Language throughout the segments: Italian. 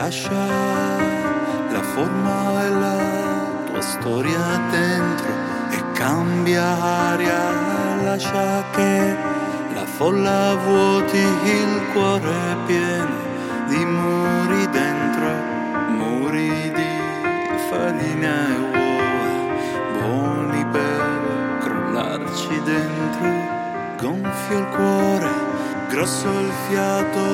lascia la forma e la tua storia dentro e cambia aria, lascia che la folla vuoti il cuore pieno di muri dentro, muri di farina e uova, buoni per crollarci dentro, gonfio il cuore, grosso il fiato,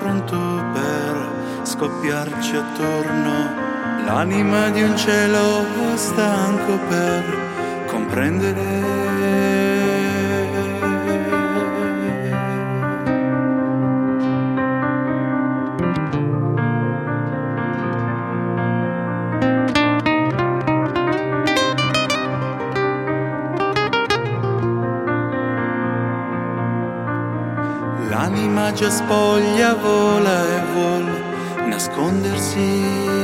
pronto per scoppiarci attorno. L'anima di un cielo stanco per comprendere. L'anima già spoglia, vola e vuole nascondersi.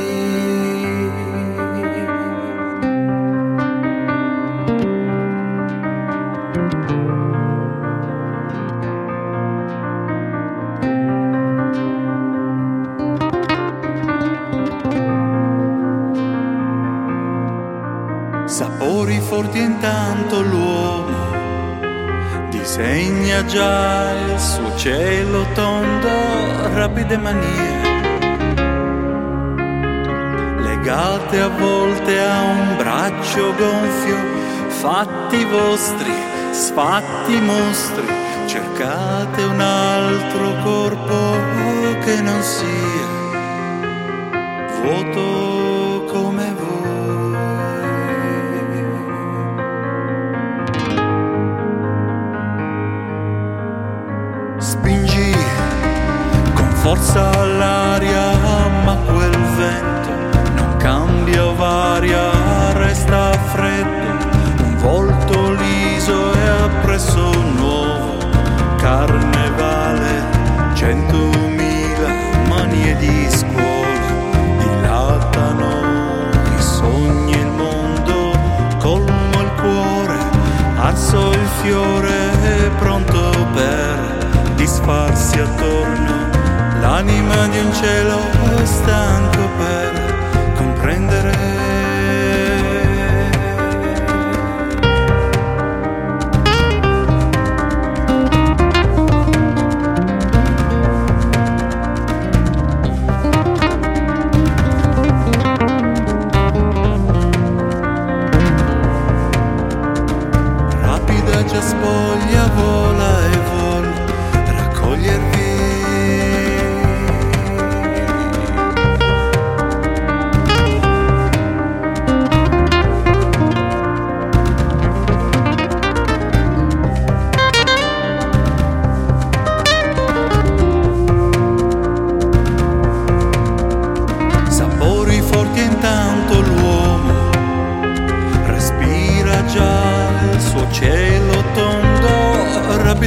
Sapori forti intanto l'uomo disegna già il suo cielo tondo, rapide manie, legate a volte a un braccio gonfio, fatti vostri, sfatti mostri, cercate un altro corpo che non sia vuoto come voi. Spingi con forza fiore, pronto per disfarsi attorno, l'anima di un cielo stanco per comprendere.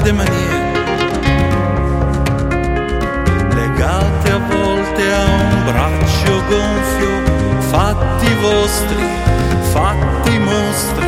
tante manie, legate a volte a un braccio gonfio, fatti vostri, fatti mostri